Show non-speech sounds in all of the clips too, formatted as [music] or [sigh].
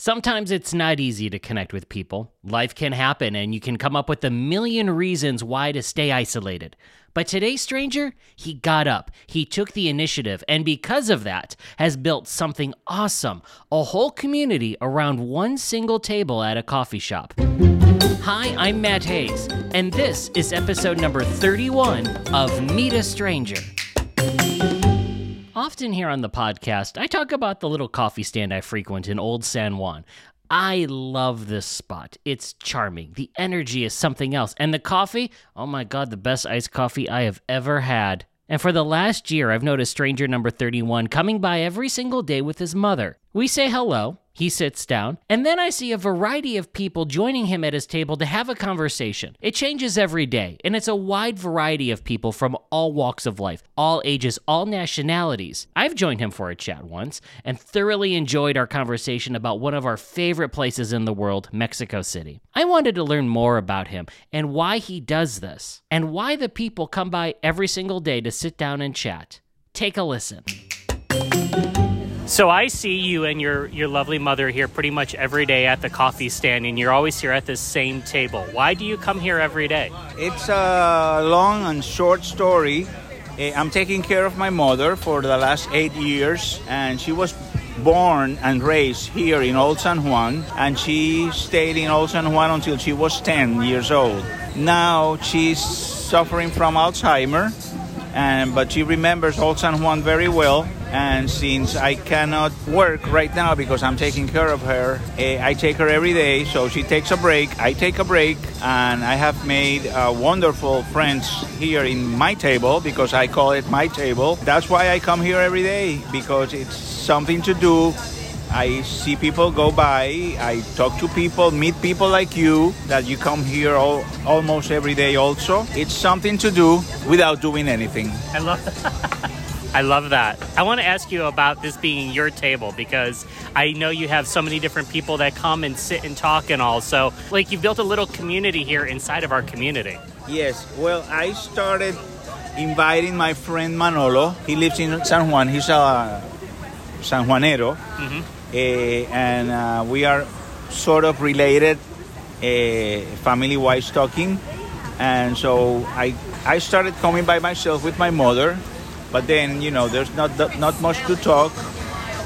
Sometimes it's not easy to connect with people. Life can happen, and you can come up with a million reasons why to stay isolated. But today's stranger, he got up, he took the initiative, and because of that, has built something awesome a whole community around one single table at a coffee shop. Hi, I'm Matt Haze, and this is episode number 31 of Meet a Stranger. Often here on the podcast, I talk about the little coffee stand I frequent in Old San Juan. I love this spot. It's charming. The energy is something else. And the coffee, oh my God, the best iced coffee I have ever had. And for the last year, I've noticed stranger number 31 coming by every single day with his mother. We say hello, he sits down, and then I see a variety of people joining him at his table to have a conversation. It changes every day, and it's a wide variety of people from all walks of life, all ages, all nationalities. I've joined him for a chat once and thoroughly enjoyed our conversation about one of our favorite places in the world, Mexico City. I wanted to learn more about him and why he does this, and why the people come by every single day to sit down and chat. Take a listen. So I see you and your your lovely mother here pretty much every day at the coffee stand, and you're always here at this same table. Why do you come here every day? It's a long and short story. Eh, I'm taking care of my mother for the last eight years, and she was born and raised here in Old San Juan, and she stayed in Old San Juan until she was 10 years old. Now she's suffering from Alzheimer, and but she remembers Old San Juan very well and since I cannot work right now because I'm taking care of her, uh, I take her every day. So she takes a break, I take a break, and I have made uh, wonderful friends here in my table because I call it my table. That's why I come here every day because it's something to do. I see people go by, I talk to people, meet people like you that you come here all, almost every day also. It's something to do without doing anything. I love that. [laughs] I love that. I want to ask you about this being your table because I know you have so many different people that come and sit and talk and all. So, like, you've built a little community here inside of our community. Yes. Well, I started inviting my friend Manolo. He lives in San Juan. He's a San Juanero. Mm-hmm. Uh, and uh, we are sort of related uh, family wise talking. And so I, I started coming by myself with my mother but then, you know, there's not not much to talk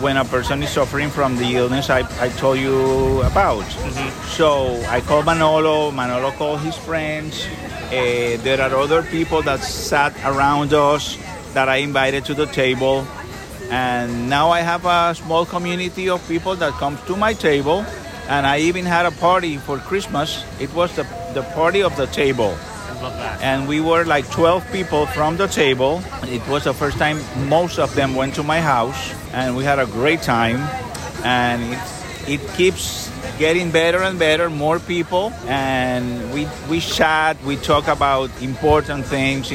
when a person is suffering from the illness I, I told you about. Mm-hmm. So I called Manolo, Manolo called his friends. Uh, there are other people that sat around us that I invited to the table. And now I have a small community of people that comes to my table. And I even had a party for Christmas. It was the, the party of the table. And we were like 12 people from the table. It was the first time most of them went to my house, and we had a great time. And it, it keeps getting better and better, more people, and we, we chat, we talk about important things.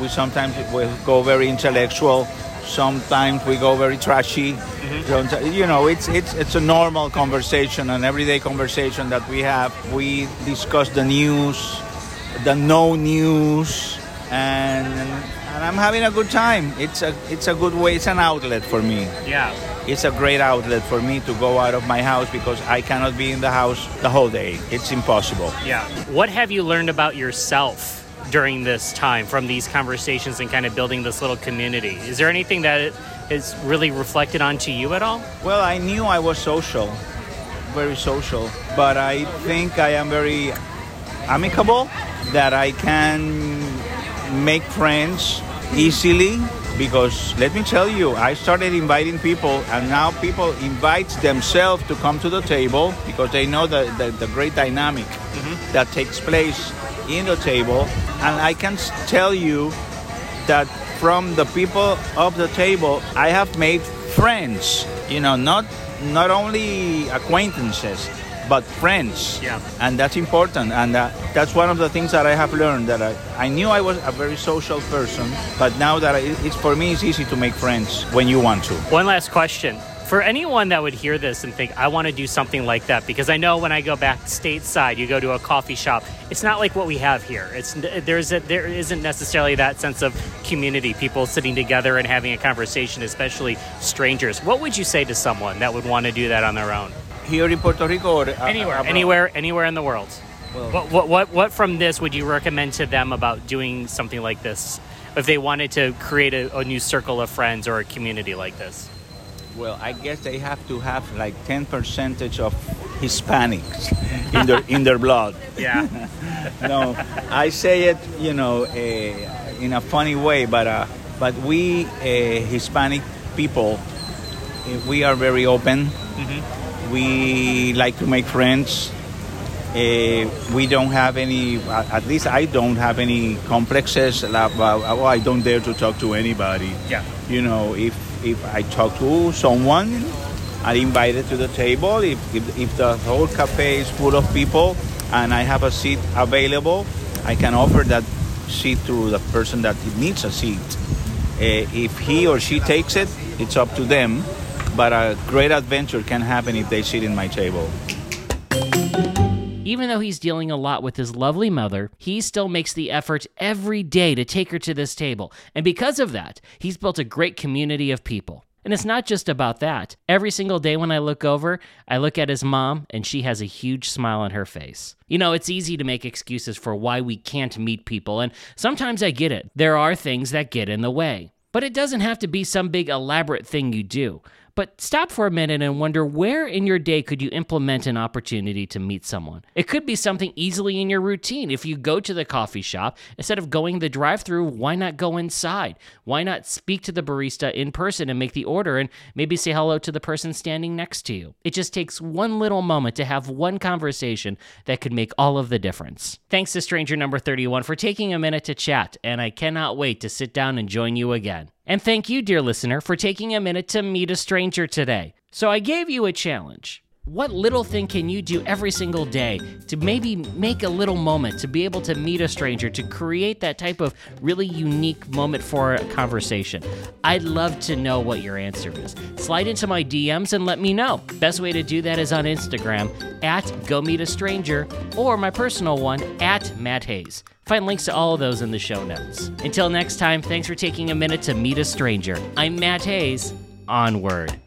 We sometimes we go very intellectual, sometimes we go very trashy. Mm-hmm. You know, it's it's it's a normal conversation, an everyday conversation that we have. We discuss the news, the no news and and I'm having a good time. It's a it's a good way. It's an outlet for me. Yeah. It's a great outlet for me to go out of my house because I cannot be in the house the whole day. It's impossible. Yeah. What have you learned about yourself during this time from these conversations and kind of building this little community? Is there anything that has really reflected onto you at all? Well, I knew I was social, very social, but I think I am very amicable that I can make friends easily because let me tell you i started inviting people and now people invite themselves to come to the table because they know the, the, the great dynamic mm-hmm. that takes place in the table and i can tell you that from the people of the table i have made friends you know not not only acquaintances but friends. Yeah. And that's important. And uh, that's one of the things that I have learned that I, I knew I was a very social person, but now that I, it's for me, it's easy to make friends when you want to. One last question. For anyone that would hear this and think, I want to do something like that, because I know when I go back stateside, you go to a coffee shop, it's not like what we have here. It's there's a, there isn't necessarily that sense of community, people sitting together and having a conversation, especially strangers. What would you say to someone that would want to do that on their own? Here in Puerto Rico or uh, Anywhere, abroad? anywhere, anywhere in the world. Well- what, what, what, what from this would you recommend to them about doing something like this? If they wanted to create a, a new circle of friends or a community like this? Well, I guess they have to have like 10 percentage of Hispanics in their in their blood. [laughs] Yeah. [laughs] No, I say it, you know, uh, in a funny way, but uh, but we uh, Hispanic people, uh, we are very open. We like to make friends. Uh, we don't have any, at least I don't have any complexes. About, oh, I don't dare to talk to anybody. Yeah. You know, if if I talk to someone, I invite it to the table. If, if if the whole cafe is full of people and I have a seat available, I can offer that seat to the person that needs a seat. Uh, if he or she takes it, it's up to them. But a great adventure can happen if they sit in my table. Even though he's dealing a lot with his lovely mother, he still makes the effort every day to take her to this table. And because of that, he's built a great community of people. And it's not just about that. Every single day when I look over, I look at his mom and she has a huge smile on her face. You know, it's easy to make excuses for why we can't meet people, and sometimes I get it. There are things that get in the way. But it doesn't have to be some big elaborate thing you do. But stop for a minute and wonder where in your day could you implement an opportunity to meet someone? It could be something easily in your routine. If you go to the coffee shop, instead of going the drive through, why not go inside? Why not speak to the barista in person and make the order and maybe say hello to the person standing next to you? It just takes one little moment to have one conversation that could make all of the difference. Thanks to stranger number 31 for taking a minute to chat, and I cannot wait to sit down and join you again. And thank you, dear listener, for taking a minute to meet a stranger today. So I gave you a challenge. What little thing can you do every single day to maybe make a little moment to be able to meet a stranger, to create that type of really unique moment for a conversation? I'd love to know what your answer is. Slide into my DMs and let me know. Best way to do that is on Instagram at Go Meet a Stranger or my personal one at Matt Haze. Find links to all of those in the show notes. Until next time, thanks for taking a minute to meet a stranger. I'm Matt Haze. Onward.